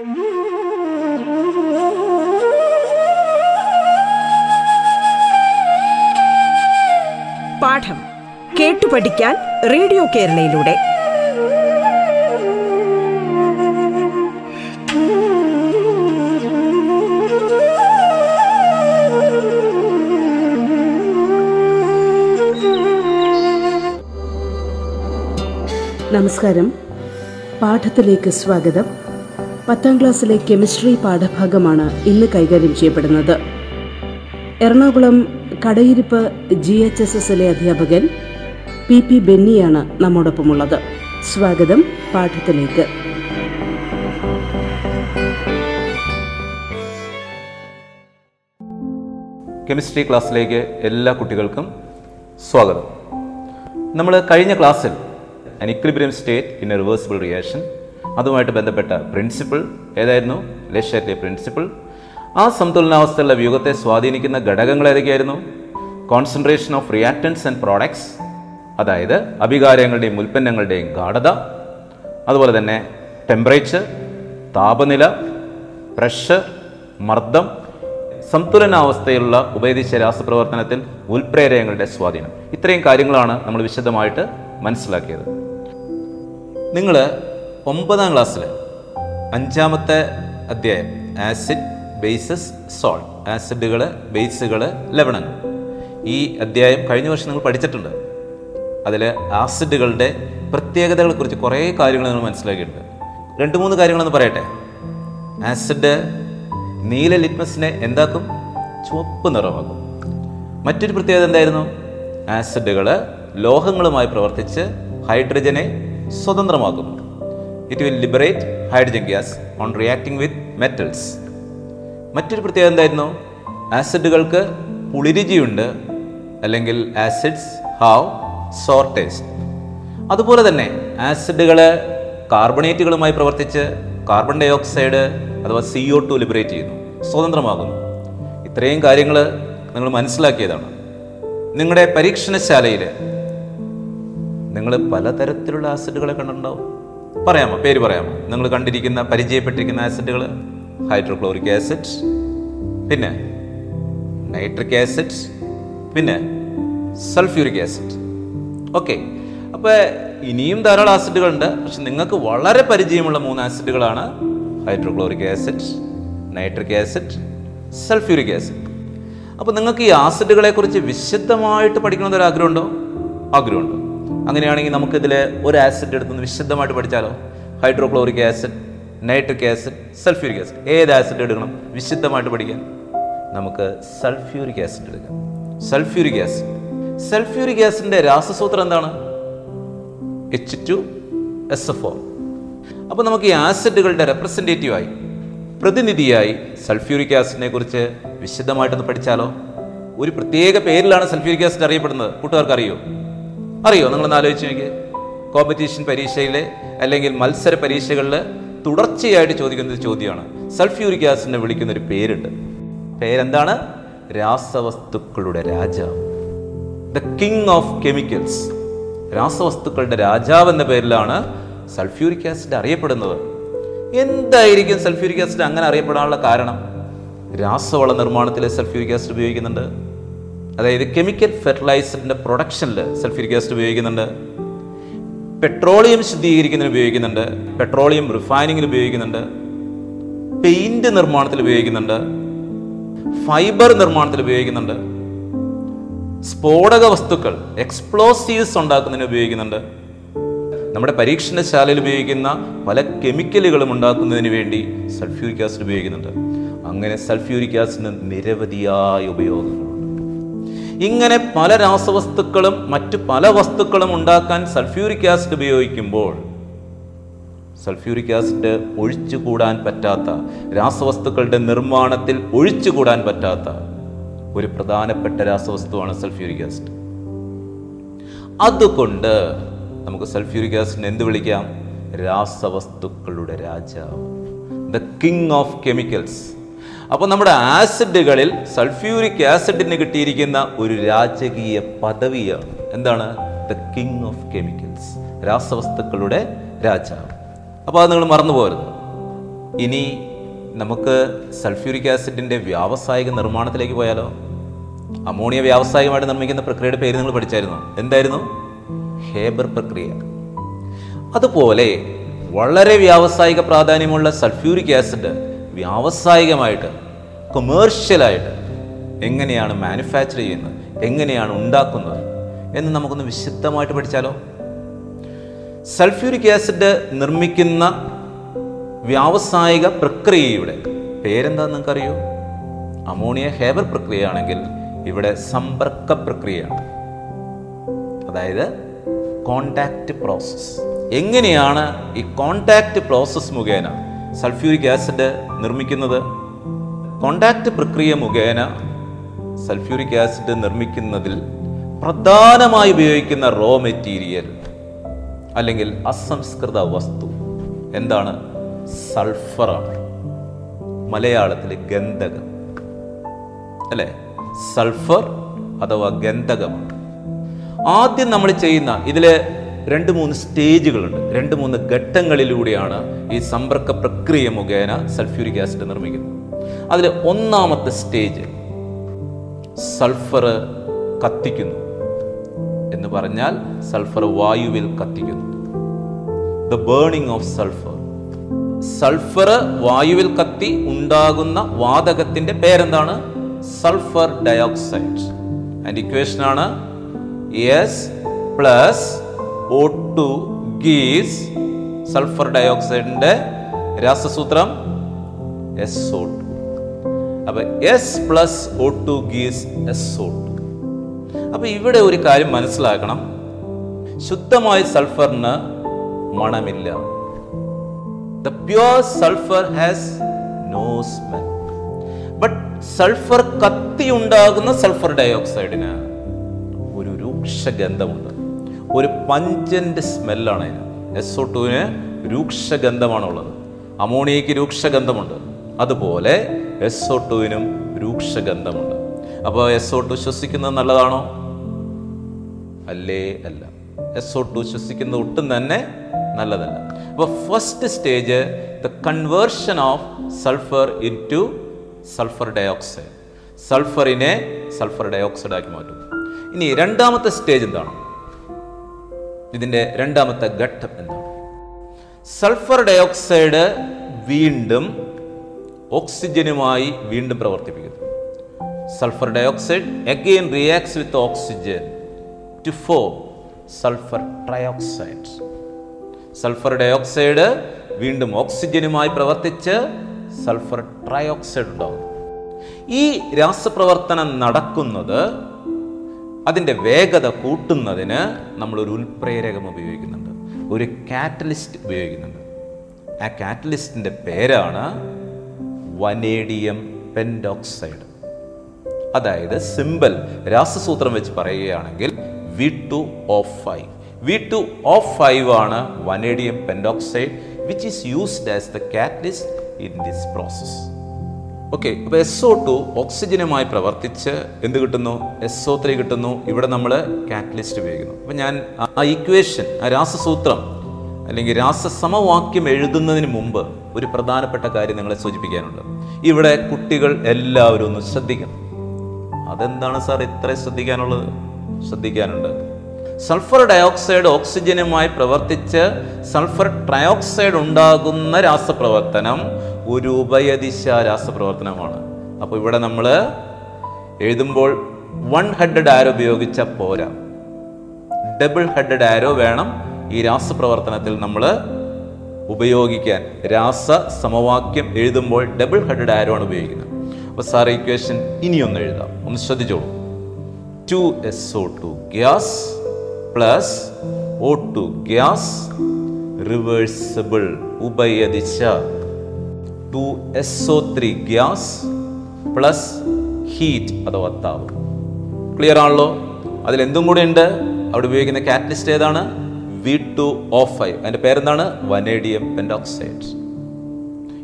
പാഠം കേട്ടു പഠിക്കാൻ റേഡിയോ കേരളയിലൂടെ. നമസ്കാരം. പാഠത്തിലേക്ക് സ്വാഗതം. പത്താം ക്ലാസ്സിലെ കെമിസ്ട്രി പാഠഭാഗമാണ് ഇന്ന് കൈകാര്യം ചെയ്യപ്പെടുന്നത്. Ernakulam Kadayiruppu G H S എസിലെ അധ്യാപകൻ പി പി ബെന്നിയാണ് നമ്മോടൊപ്പമുള്ളത്. സ്വാഗതം പാഠത്തിലേക്ക്. കെമിസ്ട്രി ക്ലാസ്സിലേക്ക് എല്ലാ കുട്ടികൾക്കും സ്വാഗതം. നമ്മൾ കഴിഞ്ഞ ക്ലാസ്സിൽ equilibrium state in a reversible reaction അതുമായിട്ട് ബന്ധപ്പെട്ട പ്രിൻസിപ്പിൾ ഏതായിരുന്നു? ലെഷറിലെ പ്രിൻസിപ്പിൾ ആ സന്തുലനാവസ്ഥയിലുള്ള വ്യൂഹത്തെ സ്വാധീനിക്കുന്ന ഘടകങ്ങൾ ഏതൊക്കെയായിരുന്നു? Concentration of reactants and products അതായത് അഭികാരങ്ങളുടെയും ഉൽപ്പന്നങ്ങളുടെയും ഗാഠത അതുപോലെ തന്നെ ടെമ്പറേച്ചർ താപനില പ്രഷർ മർദ്ദം സന്തുലനാവസ്ഥയിലുള്ള ഉപേദിശ രാസപ്രവർത്തനത്തിൽ ഉൽപ്രേരയങ്ങളുടെ സ്വാധീനം. ഇത്രയും കാര്യങ്ങളാണ് നമ്മൾ വിശദമായിട്ട് മനസ്സിലാക്കിയത്. നിങ്ങൾ ഒമ്പതാം ക്ലാസ്സിൽ അഞ്ചാമത്തെ അധ്യായം. Acid bases salt. ആസിഡുകൾ ബേസുകൾ ലവണങ്ങൾ. ഈ അധ്യായം കഴിഞ്ഞ വർഷം നിങ്ങൾ പഠിച്ചിട്ടുണ്ട്. അതിൽ ആസിഡുകളുടെ പ്രത്യേകതകളെ കുറിച്ച് കുറേ കാര്യങ്ങൾ നിങ്ങൾ മനസ്സിലാക്കിയിട്ടുണ്ട്. രണ്ട് മൂന്ന് കാര്യങ്ങളൊന്ന് പറയട്ടെ? ആസിഡ് നീല ലിറ്റ്മസിനെ എന്താക്കും? ചുവപ്പ് നിറമാക്കും. മറ്റൊരു പ്രത്യേകത എന്തായിരുന്നു? ആസിഡുകൾ ലോഹങ്ങളുമായി പ്രവർത്തിച്ച് ഹൈഡ്രജനെ സ്വതന്ത്രമാക്കുന്നു. It will liberate hydrogen gas on reacting with metals മറ്റൊരു പ്രത്യേകത എന്തായിരുന്നു? ആസിഡുകൾക്ക് പുളിരുചിയുണ്ട് അല്ലെങ്കിൽ ആസിഡ്സ് ഹാവ് സോർ ടേസ്റ്റ് അതുപോലെ തന്നെ ആസിഡുകൾ കാർബണേറ്റുകളുമായി പ്രവർത്തിച്ച് കാർബൺ ഡൈ ഓക്സൈഡ് അഥവാ സി ഒ ടു ലിബറേറ്റ് ചെയ്യുന്നു സ്വതന്ത്രമാകുന്നു. ഇത്രയും കാര്യങ്ങൾ നിങ്ങൾ മനസ്സിലാക്കിയതാണ്. നിങ്ങളുടെ പരീക്ഷണശാലയിൽ നിങ്ങൾ പലതരത്തിലുള്ള ആസിഡുകളെ കണ്ടിട്ടുണ്ടാവും. പറയാമോ? പേര് പറയാമോ? നിങ്ങൾ കണ്ടിരിക്കുന്ന പരിചയപ്പെട്ടിരിക്കുന്ന ആസിഡുകൾ ഹൈഡ്രോക്ലോറിക് ആസിഡ്. പിന്നെ നൈട്രിക് ആസിഡ്. പിന്നെ സൾഫ്യൂരിക് ആസിഡ്. ഓക്കെ. അപ്പോൾ ഇനിയും ധാരാളം ആസിഡുകളുണ്ട്. പക്ഷെ നിങ്ങൾക്ക് വളരെ പരിചയമുള്ള മൂന്ന് ആസിഡുകളാണ് hydrochloric acid nitric acid sulphuric acid. അപ്പോൾ നിങ്ങൾക്ക് ഈ ആസിഡുകളെ കുറിച്ച് വിശദമായിട്ട് പഠിക്കണമെന്ന് ഒരു ആഗ്രഹമുണ്ടോ? ആഗ്രഹമുണ്ട്. അങ്ങനെയാണെങ്കിൽ നമുക്കിതിൽ ഒരു ആസിഡ് എടുത്തൊന്ന് വിശദമായിട്ട് പഠിച്ചാലോ? Hydrochloric acid nitric acid sulphuric acid ഏത് ആസിഡ് എടുക്കണം? വിശദമായിട്ട് പഠിക്കാൻ നമുക്ക് സൾഫ്യൂരിക് ആസിഡ് എടുക്കാം. സൾഫ്യൂരിക് ആസിഡ് സൾഫ്യൂരിക് ആസിഡിന്റെ രാസസൂത്രം എന്താണ്? H two S F O അപ്പോൾ നമുക്ക് ഈ ആസിഡുകളുടെ റെപ്രസെന്റേറ്റീവായി പ്രതിനിധിയായി സൾഫ്യൂരിക് ആസിഡിനെ കുറിച്ച് വിശദമായിട്ടൊന്ന് പഠിച്ചാലോ? ഒരു പ്രത്യേക പേരിലാണ് സൾഫ്യൂരിക് ആസിഡ് അറിയപ്പെടുന്നത്. കൂട്ടുകാർക്ക് അറിയോ അറിയോ? നിങ്ങളൊന്ന് ആലോചിച്ച് നോക്കി കോമ്പറ്റീഷൻ പരീക്ഷയിലെ അല്ലെങ്കിൽ മത്സര പരീക്ഷകളിൽ തുടർച്ചയായിട്ട് ചോദിക്കുന്ന ഒരു ചോദ്യമാണ്. സൾഫ്യൂരിക് ആസിഡിനെ വിളിക്കുന്ന ഒരു പേരുണ്ട്. പേരെന്താണ്? രാസവസ്തുക്കളുടെ രാജാവ്. ദ കിങ് ഓഫ് കെമിക്കൽസ് രാസവസ്തുക്കളുടെ രാജാവ് എന്ന പേരിലാണ് സൾഫ്യൂരിക് ആസിഡ് അറിയപ്പെടുന്നത്. എന്തായിരിക്കും സൾഫ്യൂരിക് ആസിഡ്? അങ്ങനെ അറിയപ്പെടാനുള്ള കാരണം? രാസവള നിർമ്മാണത്തിലെ സൾഫ്യൂരിക് ആസിഡ് ഉപയോഗിക്കുന്നുണ്ട്. അതായത് കെമിക്കൽ ഫെർട്ടിലൈസറിന്റെ പ്രൊഡക്ഷനിൽ സൾഫ്യൂരിക് ആസിഡ് ഉപയോഗിക്കുന്നുണ്ട്. പെട്രോളിയം ശുദ്ധീകരിക്കുന്നതിന് ഉപയോഗിക്കുന്നുണ്ട്. പെട്രോളിയം റിഫൈനിങ്ങിന് ഉപയോഗിക്കുന്നുണ്ട്. പെയിന്റ് നിർമ്മാണത്തിൽ ഉപയോഗിക്കുന്നുണ്ട്. ഫൈബർ നിർമ്മാണത്തിൽ ഉപയോഗിക്കുന്നുണ്ട്. സ്ഫോടക വസ്തുക്കൾ എക്സ്പ്ലോസീവ്സ് ഉണ്ടാക്കുന്നതിന് ഉപയോഗിക്കുന്നുണ്ട്. നമ്മുടെ പരീക്ഷണശാലയിൽ ഉപയോഗിക്കുന്ന പല കെമിക്കലുകളും ഉണ്ടാക്കുന്നതിന് വേണ്ടി സൾഫ്യൂരിക് ആസിഡ് ഉപയോഗിക്കുന്നുണ്ട്. അങ്ങനെ സൾഫ്യൂരിക് ആസിഡിന് നിരവധിയായ ഉപയോഗങ്ങളുണ്ട്. ഇങ്ങനെ പല രാസവസ്തുക്കളും മറ്റ് പല വസ്തുക്കളും ഉണ്ടാക്കാൻ സൾഫ്യൂരിക് ആസിഡ് ഉപയോഗിക്കുമ്പോൾ സൾഫ്യൂരിക് ആസിഡ് ഒഴിച്ചുകൂടാൻ പറ്റാത്ത രാസവസ്തുക്കളുടെ നിർമ്മാണത്തിൽ ഒഴിച്ചുകൂടാൻ പറ്റാത്ത ഒരു പ്രധാനപ്പെട്ട രാസവസ്തുവാണ് സൾഫ്യൂരിക് ആസിഡ്. അതുകൊണ്ട് നമുക്ക് സൾഫ്യൂരിക് ആസിഡിനെ എന്ത് വിളിക്കാം? രാസവസ്തുക്കളുടെ രാജാവ്. ദ കിങ് ഓഫ് കെമിക്കൽസ് അപ്പോൾ നമ്മുടെ ആസിഡുകളിൽ സൾഫ്യൂരിക് ആസിഡിന് കിട്ടിയിരിക്കുന്ന ഒരു രാജകീയ പദവിയാണ്. എന്താണ്? ദ കിങ് ഓഫ് കെമിക്കൽസ് രാസവസ്തുക്കളുടെ രാജാവ്. അപ്പോൾ അത് നിങ്ങൾ മറന്നു പോകരുത്. ഇനി നമുക്ക് സൾഫ്യൂരിക് ആസിഡിന്റെ വ്യാവസായിക നിർമ്മാണത്തിലേക്ക് പോയാലോ? അമോണിയ വ്യാവസായികമായിട്ട് നിർമ്മിക്കുന്ന പ്രക്രിയയുടെ പേര് നിങ്ങൾ പഠിച്ചായിരുന്നു? എന്തായിരുന്നു? ഹേബർ പ്രക്രിയ. അതുപോലെ വളരെ വ്യാവസായിക പ്രാധാന്യമുള്ള സൾഫ്യൂരിക് ആസിഡ് വ്യാവസായികമായിട്ട് കൊമേഴ്ഷ്യലായിട്ട് എങ്ങനെയാണ് മാനുഫാക്ചർ ചെയ്യുന്നത് എങ്ങനെയാണ് ഉണ്ടാക്കുന്നത് എന്ന് നമുക്കൊന്ന് വിശദമായിട്ട് പഠിച്ചാലോ? സൾഫ്യൂരിക് ആസിഡ് നിർമ്മിക്കുന്ന വ്യാവസായിക പ്രക്രിയയുടെ പേരെന്താന്ന് നിങ്ങൾക്കറിയോ? അമോണിയ ഹേബർ പ്രക്രിയയാണെങ്കിൽ ഇവിടെ സമ്പർക്ക പ്രക്രിയയാണ്. അതായത് കോണ്ടാക്ട് പ്രോസസ് എങ്ങനെയാണ് ഈ കോണ്ടാക്ട് പ്രോസസ് മുഖേന സൾഫ്യൂരിക് ആസിഡ് നിർമ്മിക്കുന്നത് കോണ്ടാക്റ്റ് പ്രക്രിയ മുഖേന സൾഫ്യൂരിക് ആസിഡ് നിർമ്മിക്കുന്നതിൽ പ്രധാനമായി ഉപയോഗിക്കുന്ന റോ മെറ്റീരിയൽ അല്ലെങ്കിൽ അസംസ്കൃത വസ്തു എന്താണ്? സൾഫറാണ് മലയാളത്തിൽ ഗന്ധകം. അല്ലേ? സൾഫർ അഥവാ ഗന്ധകമാണ്. ആദ്യം നമ്മൾ ചെയ്യുന്ന ഇതിൽ രണ്ട് മൂന്ന് സ്റ്റേജുകളുണ്ട്. രണ്ട് മൂന്ന് ഘട്ടങ്ങളിലൂടെയാണ് ഈ സമ്പർക്ക പ്രക്രിയ മുഖേന സൾഫ്യൂരിക് ആസിഡ് നിർമ്മിക്കുന്നത്. അതിൽ ഒന്നാമത്തെ സ്റ്റേജ് സൾഫർ കത്തിക്കുന്നു എന്ന് പറഞ്ഞാൽ സൾഫർ വായുവിൽ കത്തിക്കുന്നു. The burning of sulphur sulphur വായുവിൽ കത്തി ഉണ്ടാകുന്ന വാതകത്തിന്റെ പേരെന്താണ്? സൾഫർ ഡയോക്സൈഡ് ആൻഡ് ഇക്വേഷൻ ആണ് S plus O two gives sulphur ഡയോക്സൈഡിന്റെ രാസസൂത്രം എസ് ഒ ടു അപ്പൊ S plus O two gives S O two അപ്പൊ ഇവിടെ ഒരു കാര്യം മനസ്സിലാക്കണം. ശുദ്ധമായ സൾഫറിന് മണമില്ല. The pure sulphur has no smell but sulphur കത്തി ഉണ്ടാകുന്ന സൾഫർ ഡയോക്സൈഡിന് ഒരു രൂക്ഷ ഗന്ധമുണ്ട്. ഒരു പഞ്ചന്റെ സ്മെല്ലാണ് അതിന്. എസ് ഒ ടുവിന് രൂക്ഷഗന്ധമാണുള്ളത്. അമോണിയയ്ക്ക് രൂക്ഷഗന്ധമുണ്ട്. അതുപോലെ എസ് ഒ ടുവിനും രൂക്ഷഗന്ധമുണ്ട്. അപ്പോൾ എസ് ഒ ടു ശ്വസിക്കുന്നത് നല്ലതാണോ? അല്ലേ അല്ല. എസ് ഒ ടു ശ്വസിക്കുന്നത് ഒട്ടും തന്നെ നല്ലതല്ല. അപ്പോൾ first stage the conversion of sulphur into sulphur dioxide സൾഫറിനെ sulphur dioxide ആക്കി മാറ്റും. ഇനി രണ്ടാമത്തെ സ്റ്റേജ് എന്താണ്? ഇതിന്റെ രണ്ടാമത്തെ ഘട്ടം എന്താണ്? സൾഫർ ഡയോക്സൈഡ് വീണ്ടും ഓക്സിജനുമായി വീണ്ടും പ്രവർത്തിപ്പിക്കുന്നു. Sulphur dioxide again reacts with oxygen to form sulphur trioxide sulphur dioxide വീണ്ടും ഓക്സിജനുമായി പ്രവർത്തിച്ച് സൾഫർ ട്രയോക്സൈഡ് ഉണ്ടാകുന്നു. ഈ രാസപ്രവർത്തനം നടക്കുന്നത് അതിന്റെ വേഗത കൂട്ടുന്നതിന് നമ്മൾ ഒരു ഉൽപ്രേരകം ഉപയോഗിക്കുന്നുണ്ട്. ഒരു കാറ്റലിസ്റ്റ് ഉപയോഗിക്കുന്നുണ്ട്. ആ കാറ്റലിസ്റ്റിന്റെ പേരാണ് വനേഡിയം പെൻഡോക്സൈഡ്. അതായത് സിമ്പിൾ രാസസൂത്രം വെച്ച് പറയുകയാണെങ്കിൽ V two of five. V two of five ആണ് vanadium pentoxide which is used as the catalyst in this process okay അപ്പോൾ എസ് ഒ ടു ഓക്സിജനുമായി പ്രവർത്തിച്ച് എന്ത് കിട്ടുന്നു? എസ് ഒ ത്രീ കിട്ടുന്നു. ഇവിടെ നമ്മൾ കാറ്റലിസ്റ്റ് ഉപയോഗിക്കുന്നു. അപ്പം ഞാൻ ആ ഇക്വേഷൻ ആ രാസസൂത്രം അല്ലെങ്കിൽ രാസസമവാക്യം എഴുതുന്നതിന് മുമ്പ് ഒരു പ്രധാനപ്പെട്ട കാര്യം നിങ്ങളെ സൂചിപ്പിക്കാനുണ്ട്. ഇവിടെ കുട്ടികൾ എല്ലാവരും ഒന്ന് ശ്രദ്ധിക്കണം. അതെന്താണ് സാർ ഇത്ര ശ്രദ്ധിക്കാനുള്ളത്? ശ്രദ്ധിക്കാനുണ്ട്. സൾഫർ ഡയോക്സൈഡ് ഓക്സിജനുമായി പ്രവർത്തിച്ച് സൾഫർ ട്രയോക്സൈഡ് ഉണ്ടാകുന്ന രാസപ്രവർത്തനം ഒരു ഉഭയദിശ രാസപ്രവർത്തനമാണ്. അപ്പോൾ ഇവിടെ നമ്മൾ എഴുതുമ്പോൾ വൺ ഹെഡഡ് ആരോ ഉപയോഗിച്ച പോരാ. ഡബിൾ ഹെഡഡ് ആരോ വേണം ഈ രാസപ്രവർത്തനത്തിൽ നമ്മൾ ഉപയോഗിക്കാൻ. രാസ സമവാക്യം എഴുതുമ്പോൾ ഡബിൾ ഹെഡഡ് ആരോ ആണ് ഉപയോഗിക്കുന്നത്. അപ്പോൾ സാർ ഇക്വേഷൻ ഇനിയൊന്ന് എഴുതാം. ഒന്ന് ശ്രദ്ധിച്ചോളൂ. Two S O two gas plus O two gas reversible ഉഭയദിശ two S O three gas plus heat അഥവാ താവ് ക്ലിയർ ആണല്ലോ? അതിൽ എന്തും കൂടെ ഉണ്ട്. അവിടെ ഉപയോഗിക്കുന്ന കാറ്റലിസ്റ്റ് ഏതാണ്? വി ടു ഓ ഫൈവ് അതിന്റെ പേരെന്താണ്? വനേഡിയം പെൻഡോക്സൈഡ്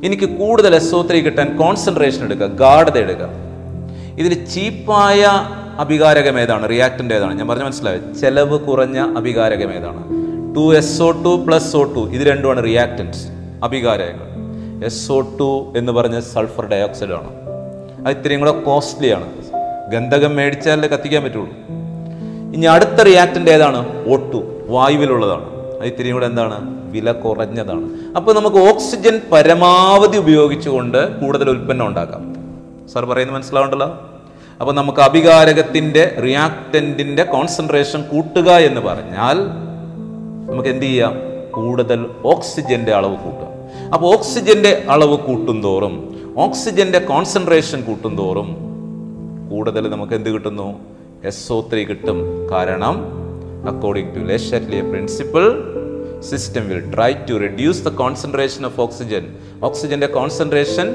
എനിക്ക് കൂടുതൽ എസ് ഒ ത്രീ കിട്ടാൻ കോൺസെൻട്രേഷൻ എടുക്കുക ഗാഠത എടുക്കുക. ഇതിൽ ചീപ്പായ അഭികാരകം ഏതാണ്? റിയാക്ടന്റ് ഏതാണ്? ഞാൻ പറഞ്ഞ മനസ്സിലായോ? ചെലവ് കുറഞ്ഞ അഭികാരകം ഏതാണ്? Two S O two plus O two ഇത് രണ്ടുമാണ് റിയാക്ടൻസ് അഭികാരകങ്ങൾ. എസ് ഒ ടു എന്ന് പറഞ്ഞ സൾഫർ ഡയോക്സൈഡ് ആണ്. അത് ഇത്രയും കൂടെ കോസ്റ്റ്ലി ആണ്. ഗന്ധകം മേടിച്ചാലേ കത്തിക്കാൻ പറ്റുള്ളൂ. ഇനി അടുത്ത റിയാക്റ്റന്റ് ഏതാണ്? ഒ ടു വായുവിലുള്ളതാണ്. അത് ഇത്രയും കൂടെ എന്താണ്? വില കുറഞ്ഞതാണ്. അപ്പോൾ നമുക്ക് ഓക്സിജൻ പരമാവധി ഉപയോഗിച്ചുകൊണ്ട് കൂടുതൽ ഉൽപ്പന്നം ഉണ്ടാക്കാം. സാർ പറയുന്നത് മനസ്സിലാവുണ്ടല്ലോ അപ്പോൾ നമുക്ക് അഭികാരകത്തിന്റെ റിയാക്റ്റന്റിന്റെ കോൺസെൻട്രേഷൻ കൂട്ടുക എന്ന് പറഞ്ഞാൽ നമുക്ക് എന്ത് ചെയ്യാം? കൂടുതൽ ഓക്സിജന്റെ അളവ് കൂട്ടുക. അപ്പോൾ ഓക്സിജന്റെ അളവ് കൂട്ടുന്തോറും ഓക്സിജന്റെ കോൺസെൻട്രേഷൻ കൂട്ടുന്തോറും കൂടുതൽ നമുക്ക് എന്ത് കിട്ടുന്നു? എസ് ഒ ത്രീ കിട്ടും. കാരണം according to Le Chatelier principle system will try to reduce the concentration of oxygen ഓക്സിജന്റെ കോൺസെൻട്രേഷൻ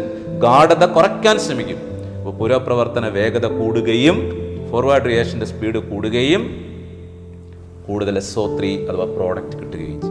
ഗാഠത കുറയ്ക്കാൻ ശ്രമിക്കും. അപ്പോൾ പുരോപ്രവർത്തന വേഗത കൂടുകയും ഫോർവേഡ് റിയാക്ഷന്റെ സ്പീഡ് കൂടുകയും കൂടുതൽ എസ് ഒ ത്രീ അഥവാ പ്രോഡക്റ്റ് കിട്ടുകയും ചെയ്യും.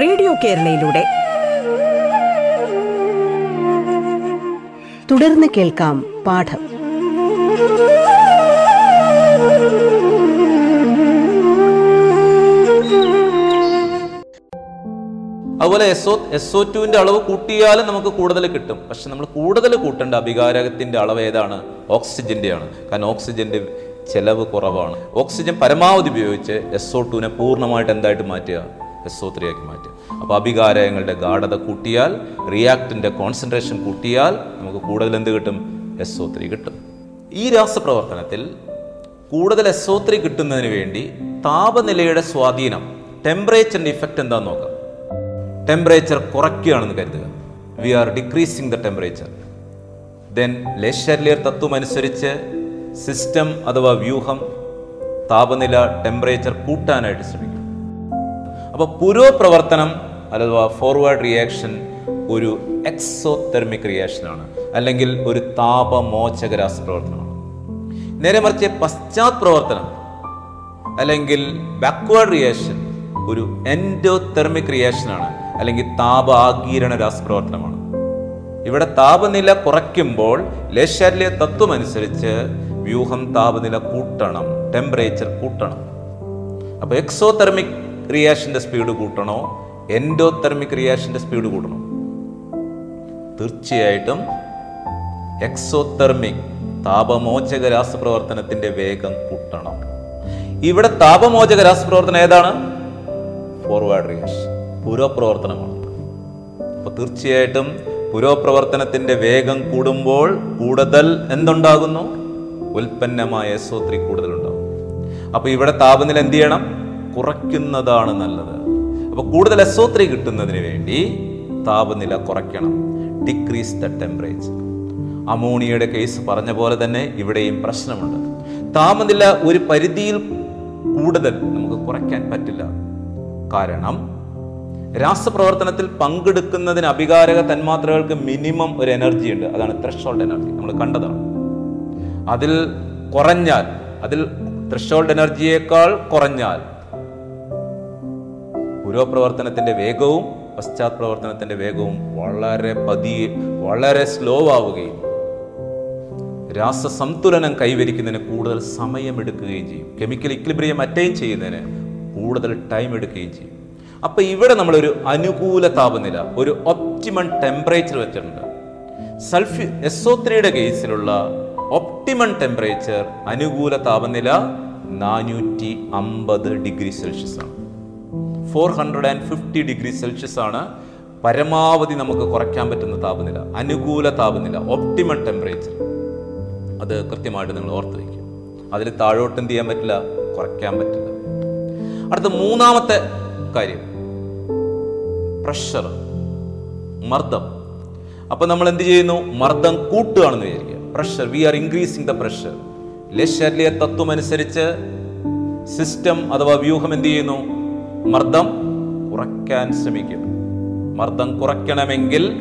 റേഡിയോ കേരളയിലൂടെ. തുടർന്ന് കേൾക്കാം പാഠം. അതുപോലെ എസ് ഒ ടുവിന്റെ അളവ് കൂട്ടിയാലും നമുക്ക് കൂടുതൽ കിട്ടും. പക്ഷെ നമ്മൾ കൂടുതൽ കൂട്ടേണ്ട അഭികാരകത്തിന്റെ അളവ് ഏതാണ്? ഓക്സിജന്റെ ആണ് കാരണം ഓക്സിജന്റെ ചെലവ് കുറവാണ്. ഓക്സിജൻ പരമാവധി ഉപയോഗിച്ച് എസ് ഒ ടുവിനെ പൂർണമായിട്ട് എന്തായിട്ട് മാറ്റുക? എസ് മാറ്റുക അപ്പോൾ അഭികാരങ്ങളുടെ ഗാഠത കൂട്ടിയാൽ റിയാക്ടിന്റെ കോൺസെൻട്രേഷൻ കൂട്ടിയാൽ നമുക്ക് കൂടുതൽ എന്ത് കിട്ടും? എസ് ത്രീ കിട്ടും. ഈ രാസപ്രവർത്തനത്തിൽ കൂടുതൽ എസ് ത്രീ കിട്ടുന്നതിന് വേണ്ടി താപനിലയുടെ സ്വാധീനം ടെമ്പറേച്ചറിന്റെ ഇഫക്റ്റ് എന്താണെന്ന് നോക്കാം. ടെമ്പറേച്ചർ കുറയ്ക്കുകയാണെന്ന് കരുതുക. We are decreasing the temperature then Le Chatelier തത്വം അനുസരിച്ച് സിസ്റ്റം അഥവാ വ്യൂഹം താപനില ടെമ്പറേച്ചർ കൂട്ടാനായിട്ട് ശ്രമിക്കും. അപ്പോൾ പുരോപ്രവർത്തനം അഥവാ ഫോർവേഡ് റിയാക്ഷൻ ഒരു എക്സോതെർമിക് റിയാക്ഷനാണ് അല്ലെങ്കിൽ ഒരു താപമോചക രാസപ്രവർത്തനമാണ്. നേരെ മറിച്ച് പശ്ചാത്പ്രവർത്തനം അല്ലെങ്കിൽ ബാക്ക്വേർഡ് റിയാക്ഷൻ ഒരു എൻഡോതെർമിക് റിയാക്ഷനാണ് അല്ലെങ്കിൽ താപ ആഗീരണ രാസപ്രവർത്തനമാണ്. ഇവിടെ താപനില കുറയ്ക്കുമ്പോൾ ലേശാല്യ തത്വം അനുസരിച്ച് വ്യൂഹം താപനില കൂട്ടണം ടെമ്പറേച്ചർ കൂട്ടണം. അപ്പോൾ എക്സോതെർമിക് റിയാക്ഷന്റെ സ്പീഡ് കൂട്ടണോ? എൻഡോതെർമിക് റിയാക്ഷന്റെ സ്പീഡ് കൂട്ടണോ? തീർച്ചയായിട്ടും എക്സോതെർമിക് താപമോചക രാസപ്രവർത്തനത്തിന്റെ വേഗം കൂട്ടണം. ഇവിടെ താപമോചക രാസപ്രവർത്തനം ഏതാണ്? ഫോർവേഡ് റിയാക്ഷൻ പുരോപ്രവർത്തനമാണ്. അപ്പോൾ തീർച്ചയായിട്ടും പുരോപ്രവർത്തനത്തിന്റെ വേഗം കൂടുമ്പോൾ കൂടുതൽ എന്തുണ്ടാകുന്നു? ഉൽപ്പന്നമായ എസോത്രി ത്രീ കൂടുതൽ ഉണ്ടാകും അപ്പൊ ഇവിടെ താപനില എന്ത് ചെയ്യണം? കുറയ്ക്കുന്നതാണ് നല്ലത്. അപ്പോൾ കൂടുതൽ എസ് ത്രീ കിട്ടുന്നതിന് വേണ്ടി താപനില കുറയ്ക്കണം. ഡിക്രീസ് ദ ടെമ്പറേച്ചർ അമോണിയയുടെ കേസ് പറഞ്ഞ പോലെ തന്നെ ഇവിടെയും പ്രശ്നമുണ്ട്. താപനില ഒരു പരിധിയിൽ കൂടുതൽ നമുക്ക് കുറയ്ക്കാൻ പറ്റില്ല. കാരണം രാസപ്രവർത്തനത്തിൽ പങ്കെടുക്കുന്നതിന് അഭികാരക തന്മാത്രകൾക്ക് മിനിമം ഒരു എനർജി ഉണ്ട്. അതാണ് ത്രഷോൾഡ് എനർജി നമ്മൾ കണ്ടതാണ്. അതിൽ കുറഞ്ഞാൽ അതിൽ ത്രഷോൾഡ് എനർജിയേക്കാൾ കുറഞ്ഞാൽ പുരോപ്രവർത്തനത്തിന്റെ വേഗവും പശ്ചാത്തപ്രവർത്തനത്തിന്റെ വേഗവും വളരെ പതിയെ വളരെ സ്ലോ ആവുകയും രാസസംതുലനം കൈവരിക്കുന്നതിന് കൂടുതൽ സമയമെടുക്കുകയും ചെയ്യും. കെമിക്കൽ ഇക്ലിബ്രിയം അറ്റൈൻ ചെയ്യുന്നതിന് കൂടുതൽ ടൈം എടുക്കുകയും ചെയ്യും. അപ്പം ഇവിടെ നമ്മളൊരു അനുകൂല താപനില ഒരു ഒപ്റ്റിമൺ ടെമ്പറേച്ചർ വെച്ചിട്ടുണ്ട്. സൾഫ്യൂ എസ് ത്രീയുടെ കേസിലുള്ള ഒപ്റ്റിമൺ ടെമ്പറേച്ചർ അനുകൂല താപനില നാനൂറ്റി അമ്പത് ഡിഗ്രി സെൽഷ്യസ് ആണ് four hundred and fifty degree Celsius ആണ് പരമാവധി നമുക്ക് കുറയ്ക്കാൻ പറ്റുന്ന താപനില അനുകൂല താപനില ഒപ്റ്റിമം ടെമ്പറേച്ചർ അത് കൃത്യമായിട്ട് നിങ്ങൾ ഓർത്ത് വയ്ക്കും അതിൽ താഴോട്ട് എന്ത് ചെയ്യാൻ പറ്റില്ല? കുറയ്ക്കാൻ പറ്റില്ല. അടുത്ത മൂന്നാമത്തെ കാര്യം. പ്രഷർ മർദ്ദം. അപ്പൊ നമ്മൾ എന്ത് ചെയ്യുന്നു? മർദ്ദം കൂട്ടുകയാണെന്ന് വിചാരിക്കുക. Pressure we are increasing the pressure Le Chatelier തത്വം അനുസരിച്ച് സിസ്റ്റം അഥവാ വ്യൂഹം എന്ത് ചെയ്യുന്നു? മർദ്ദം കുറയ്ക്കാൻ ശ്രമിക്കും. മർദ്ദം കുറയ്ക്കണമെങ്കിൽ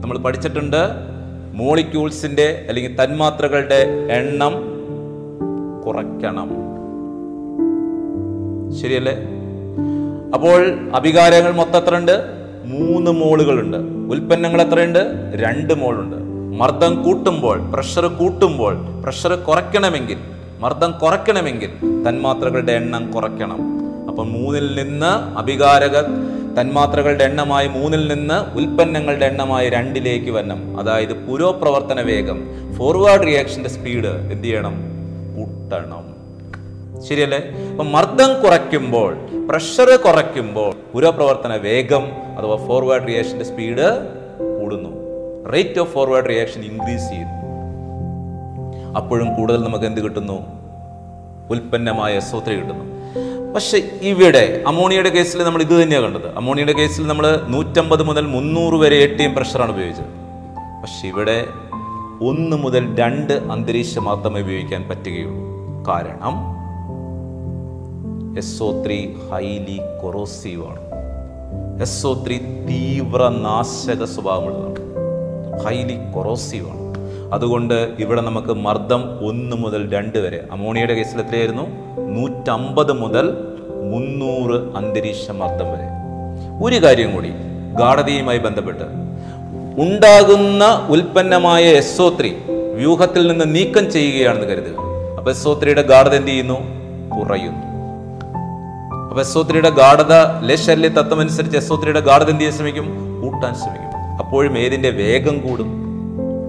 നമ്മൾ പഠിച്ചിട്ടുണ്ട് മോളിക്യൂൾസിന്റെ അല്ലെങ്കിൽ തന്മാത്രകളുടെ എണ്ണം കുറയ്ക്കണം. ശരിയല്ലേ? അപ്പോൾ അഭികാരങ്ങൾ മൊത്തം എത്ര ഉണ്ട് മൂന്ന് മോളുകളുണ്ട്. ഉൽപ്പന്നങ്ങൾ എത്രയുണ്ട്? രണ്ട് മോളുണ്ട്. മർദ്ദം കൂട്ടുമ്പോൾ പ്രഷർ കൂട്ടുമ്പോൾ പ്രഷർ കുറയ്ക്കണമെങ്കിൽ മർദ്ദം കുറയ്ക്കണമെങ്കിൽ തന്മാത്രകളുടെ എണ്ണം കുറയ്ക്കണം. അപ്പം മൂന്നിൽ നിന്ന് അഭികാരക തന്മാത്രകളുടെ എണ്ണമായി മൂന്നിൽ നിന്ന് ഉൽപ്പന്നങ്ങളുടെ എണ്ണമായി രണ്ടിലേക്ക് വരണം. അതായത് പുരോപ്രവർത്തന വേഗം ഫോർവേഡ് റിയാക്ഷന്റെ സ്പീഡ് എന്ത് ചെയ്യണം? കൂട്ടണം. ശരിയല്ലേ? അപ്പൊ മർദ്ദം കുറയ്ക്കുമ്പോൾ പ്രഷർ കുറയ്ക്കുമ്പോൾ പുരോപ്രവർത്തന വേഗം അഥവാ ഫോർവേഡ് റിയാക്ഷന്റെ സ്പീഡ് കൂടുന്നു. Rate of forward reaction increase ചെയ്യുന്നു. അപ്പോഴും കൂടുതൽ നമുക്ക് എന്ത് കിട്ടുന്നു? ഉൽപ്പന്നമായ സ്വത്ത് കിട്ടുന്നു. പക്ഷെ ഇവിടെ അമോണിയയുടെ കേസിൽ നമ്മൾ ഇത് തന്നെയാണ് കണ്ടത്. അമോണിയയുടെ കേസിൽ നമ്മൾ നൂറ്റമ്പത് മുതൽ മുന്നൂറ് വരെ എ ടി എം പ്രഷറാണ് ഉപയോഗിച്ചത്. പക്ഷെ ഇവിടെ ഒന്ന് മുതൽ രണ്ട് അന്തരീക്ഷം മാത്രമേ ഉപയോഗിക്കാൻ പറ്റുകയുള്ളൂ. കാരണം S O three highly corrosive ആണ് എസ് ഒ ത്രീ തീവ്ര നാശക സ്വഭാവമുള്ളതാണ്. ഹൈലി കൊറോസീവ് ആണ് അതുകൊണ്ട് ഇവിടെ നമുക്ക് മർദ്ദം ഒന്ന് മുതൽ രണ്ട് വരെ. അമോണിയയുടെ കേസിൽ എത്രയായിരുന്നു? നൂറ്റമ്പത് മുതൽ മുന്നൂറ് അന്തരീക്ഷ മർദ്ദം വരെ. ഒരു കാര്യം കൂടി ഗാഠതയുമായി ബന്ധപ്പെട്ട്. ഉണ്ടാകുന്ന ഉൽപ്പന്നമായ എസ് വ്യൂഹത്തിൽ നിന്ന് നീക്കം ചെയ്യുകയാണെന്ന് കരുതുക. അപ്പൊ എസ് ഗാഠത എന്ത് ചെയ്യുന്നു? കുറയുന്നു. അപ്പൊ എസ് ഗാഠത ലശല്യ തത്വം അനുസരിച്ച് എസ് ഒ ഗാഠത എന്ത് ചെയ്യാൻ ശ്രമിക്കും? കൂട്ടാൻ ശ്രമിക്കും. അപ്പോഴും ഏതിന്റെ വേഗം കൂടും?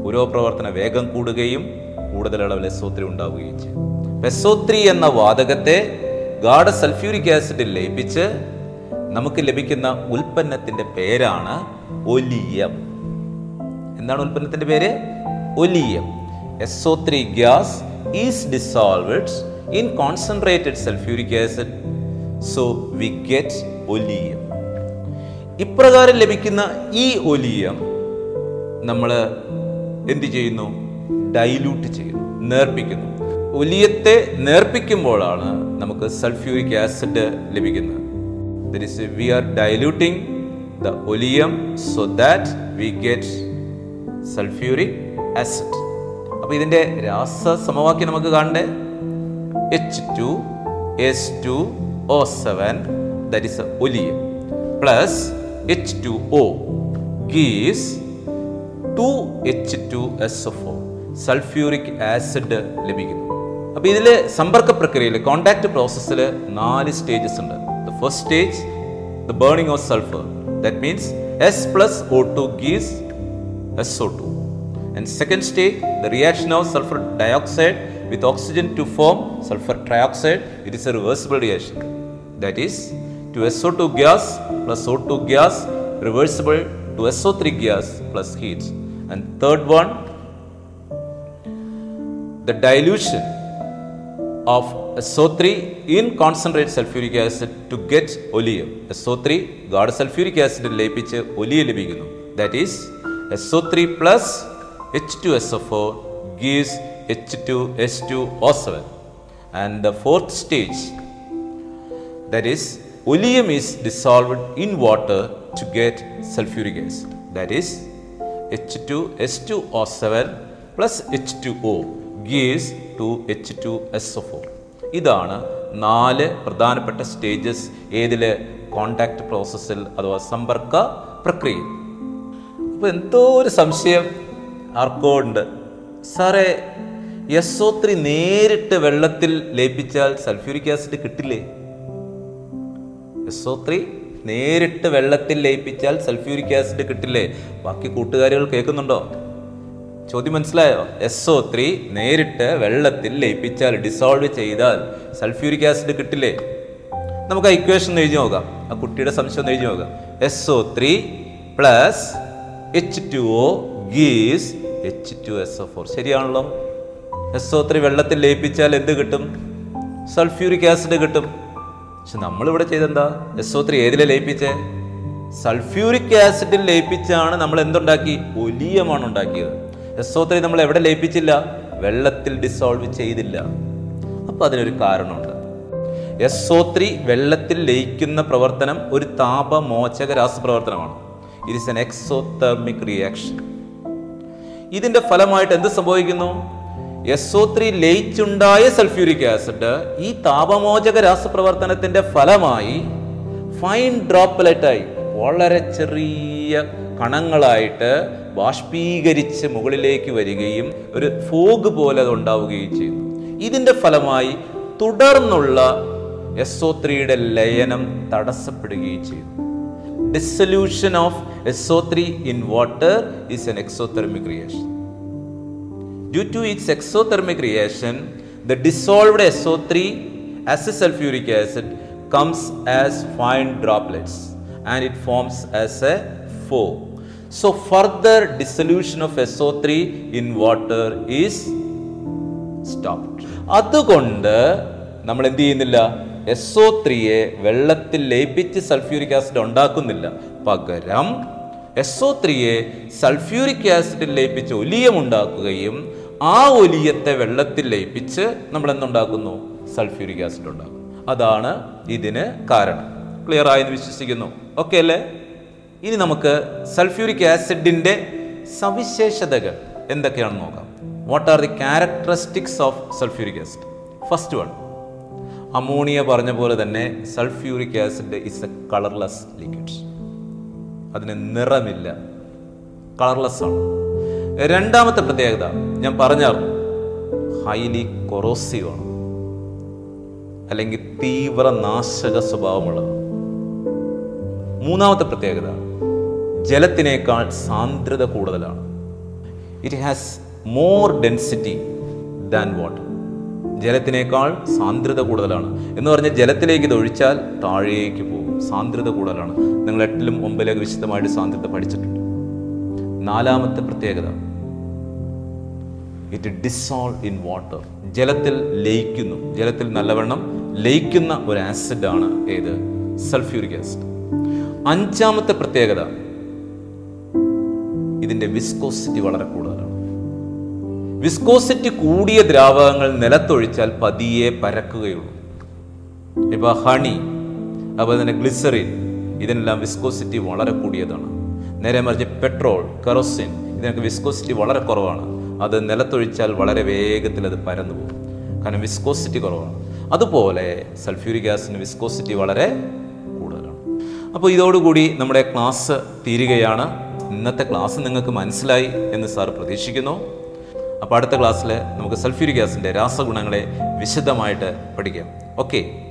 പുരോപ്രവർത്തന വേഗം കൂടുകയും കൂടുതൽ അളവിൽ എസോത്രി ഉണ്ടാവുകയും ചെയ്യും. പെസോത്രി എന്ന വാതകത്തെ ഗാഡ് സൾഫ്യൂരിക് ആസിഡിൽ ലയിപ്പിച്ച് നമുക്ക് ലഭിക്കുന്ന ഉൽപ്പന്നത്തിന്റെ പേരാണ് ഒലിയം. എന്താണ് ഉൽപ്പന്നത്തിന്റെ പേര്? Oleum. S O three gas is dissolved in concentrated sulphuric acid so we get oleum. ഇപ്രകാരം ലഭിക്കുന്ന ഈ ഒലിയം നമ്മൾ എന്ത് ചെയ്യുന്നു? ഡൈല്യൂട്ട് ചെയ്യുന്നു നേർപ്പിക്കുന്നു. ഒലിയത്തെ നേർപ്പിക്കുമ്പോഴാണ് നമുക്ക് സൾഫ്യൂരിക് ആസിഡ് ലഭിക്കുന്നത്. That we are diluting the oleum so that we get sulphuric acid അപ്പോൾ ഇതിന്റെ രാസ സമവാക്യം നമുക്ക് കാണണ്ടേ? H two S two O seven that is oleum. Plus H two O gives two H two S F O acid ലഭിക്കുന്നു. അപ്പൊ ഇതിൽ സമ്പർക്ക പ്രക്രിയയിൽ കോണ്ടാക്ട് പ്രോസസ്സിൽ നാല് സ്റ്റേജസ് ഉണ്ട്. The first stage the burning of sulphur that means S plus O two gives S O two and second stage the reaction of sulphur dioxide with oxygen to form sulphur trioxide it is a reversible reaction that is two S O two gas plus O two gas reversible two S O three gas plus heat And third one, the dilution of SO3 in concentrated sulfuric acid to get oleum. SO3 ഗാഢ sulphuric acid ലയിപ്പിച്ച് ഒലിയ ലഭിക്കുന്നു that is SO3 plus H2SO4 gives H2S2O7. And the fourth stage, that is, oleum is dissolved in water to get sulfuric acid. That is, H2S2O7 plus H2O gives to H2SO4. ഇതാണ് നാല് പ്രധാനപ്പെട്ട stages ഏതിൽ contact പ്രോസസ്സിൽ അഥവാ സമ്പർക്ക പ്രക്രിയ അപ്പോൾ എന്തോ ഒരു സംശയം ആർക്കോ ഉണ്ട് സാറേ എസ് ഒ ത്രീ നേരിട്ട് വെള്ളത്തിൽ ലയിപ്പിച്ചാൽ സൾഫ്യൂരിക് ആസിഡ് കിട്ടില്ലേ എസ് ഒ ത്രീ നേരിട്ട് വെള്ളത്തിൽ ലയിപ്പിച്ചാൽ സൾഫ്യൂരിക് ആസിഡ് കിട്ടില്ലേ? ബാക്കി കൂട്ടുകാരികൾ കേൾക്കുന്നുണ്ടോ? ചോദ്യം മനസ്സിലായോ? എസ് ഒ ത്രീ നേരിട്ട് വെള്ളത്തിൽ ലയിപ്പിച്ചാൽ ഡിസോൾവ് ചെയ്താൽ സൾഫ്യൂരിക് ആസിഡ് കിട്ടില്ലേ? നമുക്ക് ആ ഇക്വേഷൻ എഴുതി നോക്കാം. ആ കുട്ടിയുടെ സംശയം എഴുതി നോക്കാം. S O three plus H two O gives H two S O four ശരിയാണല്ലോ. എസ് ഒ ത്രീ വെള്ളത്തിൽ ലയിപ്പിച്ചാൽ എന്ത് കിട്ടും? സൾഫ്യൂരിക് ആസിഡ് കിട്ടും. പക്ഷെ നമ്മളിവിടെ ചെയ്തെന്താ? എസ് ഒ ത്രീ ഏതിലെ ലയിപ്പിച്ചേ? സൾഫ്യൂരിക് ആസിഡിൽ ലയിപ്പിച്ചാണ് നമ്മൾ എന്തുണ്ടാക്കി? ഒലിയമാണ് ഉണ്ടാക്കിയത്. എസ് ഒ ത്രീ നമ്മൾ എവിടെ ലയിപ്പിച്ചില്ല? വെള്ളത്തിൽ ഡിസോൾവ് ചെയ്തില്ല. അപ്പൊ അതിനൊരു കാരണമുണ്ട്. എസ് ഒ ത്രീ വെള്ളത്തിൽ ലയിക്കുന്ന പ്രവർത്തനം ഒരു താപമോചക രാസപ്രവർത്തനമാണ്. It is an exothermic reaction ഇതിന്റെ ഫലമായിട്ട് എന്ത് സംഭവിക്കുന്നു? എസ് ഒ ത്രീ ലയിച്ചുണ്ടായ സൾഫ്യൂരിക് ആസിഡ് ഈ താപമോചക രാസപ്രവർത്തനത്തിന്റെ ഫലമായി ഫൈൻ ഡ്രോപ്പ്ലെറ്റായി വളരെ ചെറിയ കണങ്ങളായിട്ട് ബാഷ്പീകരിച്ച് മുകളിലേക്ക് വരികയും ഒരു ഫോഗ് പോലെ അത് ഉണ്ടാവുകയും ചെയ്യുന്നു ഇതിന്റെ ഫലമായി തുടർന്നുള്ള എസ് ഒ ത്രീയുടെ ലയനം തടസ്സപ്പെടുകയും ചെയ്യുന്നു dissolution of SO3 in water is an exothermic reaction. Due to its exothermic reaction, the dissolved SO3 as a sulfuric acid comes as fine droplets and it forms as a foam. So, further dissolution of SO3 in water is stopped. അതുകൊണ്ട് നമ്മൾ എന്ത് ചെയ്യുന്നില്ല S O ത്രീയെ വെള്ളത്തിൽ ലയിപ്പിച്ച് sulphuric acid ഉണ്ടാക്കുന്നില്ല പകരം S O ത്രീയെ sulphuric ആസിഡിൽ ലയിപ്പിച്ച് ഒലിയം ഉണ്ടാക്കുകയും ആ ഒലിയത്തെ വെള്ളത്തിൽ ലയിപ്പിച്ച് നമ്മൾ എന്തുണ്ടാക്കുന്നു സൾഫ്യൂരിക് ആസിഡ് ഉണ്ടാക്കും അതാണ് ഇതിന് കാരണം. ക്ലിയർ ആയെന്ന് വിശ്വസിക്കുന്നു. ഓക്കെ അല്ലേ? ഇനി നമുക്ക് സൾഫ്യൂരിക് ആസിഡിന്റെ സവിശേഷതകൾ എന്തൊക്കെയാണെന്ന് നോക്കാം. What are the characteristics of sulphuric acid? First one ammonia പറഞ്ഞ പോലെ തന്നെ sulphuric acid is a colourless liquid അതിന് നിറമില്ല. കളർലെസ് ആണ്. രണ്ടാമത്തെ പ്രത്യേകത ഞാൻ പറഞ്ഞായിരുന്നു ഹൈലി കൊറോസീവ് ആണ് അല്ലെങ്കിൽ തീവ്ര നാശക സ്വഭാവമുള്ളത്. മൂന്നാമത്തെ പ്രത്യേകത ജലത്തിനേക്കാൾ സാന്ദ്രത കൂടുതലാണ്. It has more density than water ജലത്തിനേക്കാൾ സാന്ദ്രത കൂടുതലാണ്. എന്ന് പറഞ്ഞാൽ ജലത്തിലേക്ക് ഇത് ഒഴിച്ചാൽ താഴേക്ക് പോകും. സാന്ദ്രത കൂടുതലാണ്. നിങ്ങൾ എട്ടിലും ഒമ്പതിലേക്ക് വിശദമായിട്ട് സാന്ദ്രത പഠിച്ചിട്ടുണ്ട്. നാലാമത്തെ പ്രത്യേകത ഇറ്റ് ഡിസോൾവ് ഇൻ വാട്ടർ ജലത്തിൽ ലയിക്കുന്നു. ജലത്തിൽ നല്ലവണ്ണം ലയിക്കുന്ന ഒരു ആസിഡാണ് ഏത്? സൾഫ്യൂരിക് ആസിഡ് അഞ്ചാമത്തെ പ്രത്യേകത ഇതിന്റെ വിസ്കോസിറ്റി വളരെ കൂടുതലാണ്. വിസ്കോസിറ്റി കൂടിയ ദ്രാവകങ്ങൾ നിലത്തൊഴിച്ചാൽ പതിയെ പരക്കുകയുള്ളൂ. ഇപ്പൊ ഹണി അതുപോലെ തന്നെ ഗ്ലിസറിൻ ഇതിനെല്ലാം വിസ്കോസിറ്റി വളരെ കൂടിയതാണ്. നേരെ മറിച്ച് പെട്രോൾ കെറോസിൻ ഇതിനൊക്കെ വിസ്കോസിറ്റി വളരെ കുറവാണ്. അത് നിലത്തൊഴിച്ചാൽ വളരെ വേഗത്തിൽ അത് പരന്നു പോകും. കാരണം വിസ്കോസിറ്റി കുറവാണ്. അതുപോലെ സൾഫ്യൂരിക് ഗ്യാസിന് വിസ്കോസിറ്റി വളരെ കൂടുതലാണ്. അപ്പോൾ ഇതോടുകൂടി നമ്മുടെ ക്ലാസ് തീരുകയാണ്. ഇന്നത്തെ ക്ലാസ് നിങ്ങൾക്ക് മനസ്സിലായി എന്ന് സാർ പ്രതീക്ഷിക്കുന്നു. അപ്പോൾ അടുത്ത ക്ലാസ്സിൽ നമുക്ക് സൾഫ്യൂരിക് ഗ്യാസിന്റെ രാസഗുണങ്ങളെ വിശദമായിട്ട് പഠിക്കാം. ഓക്കെ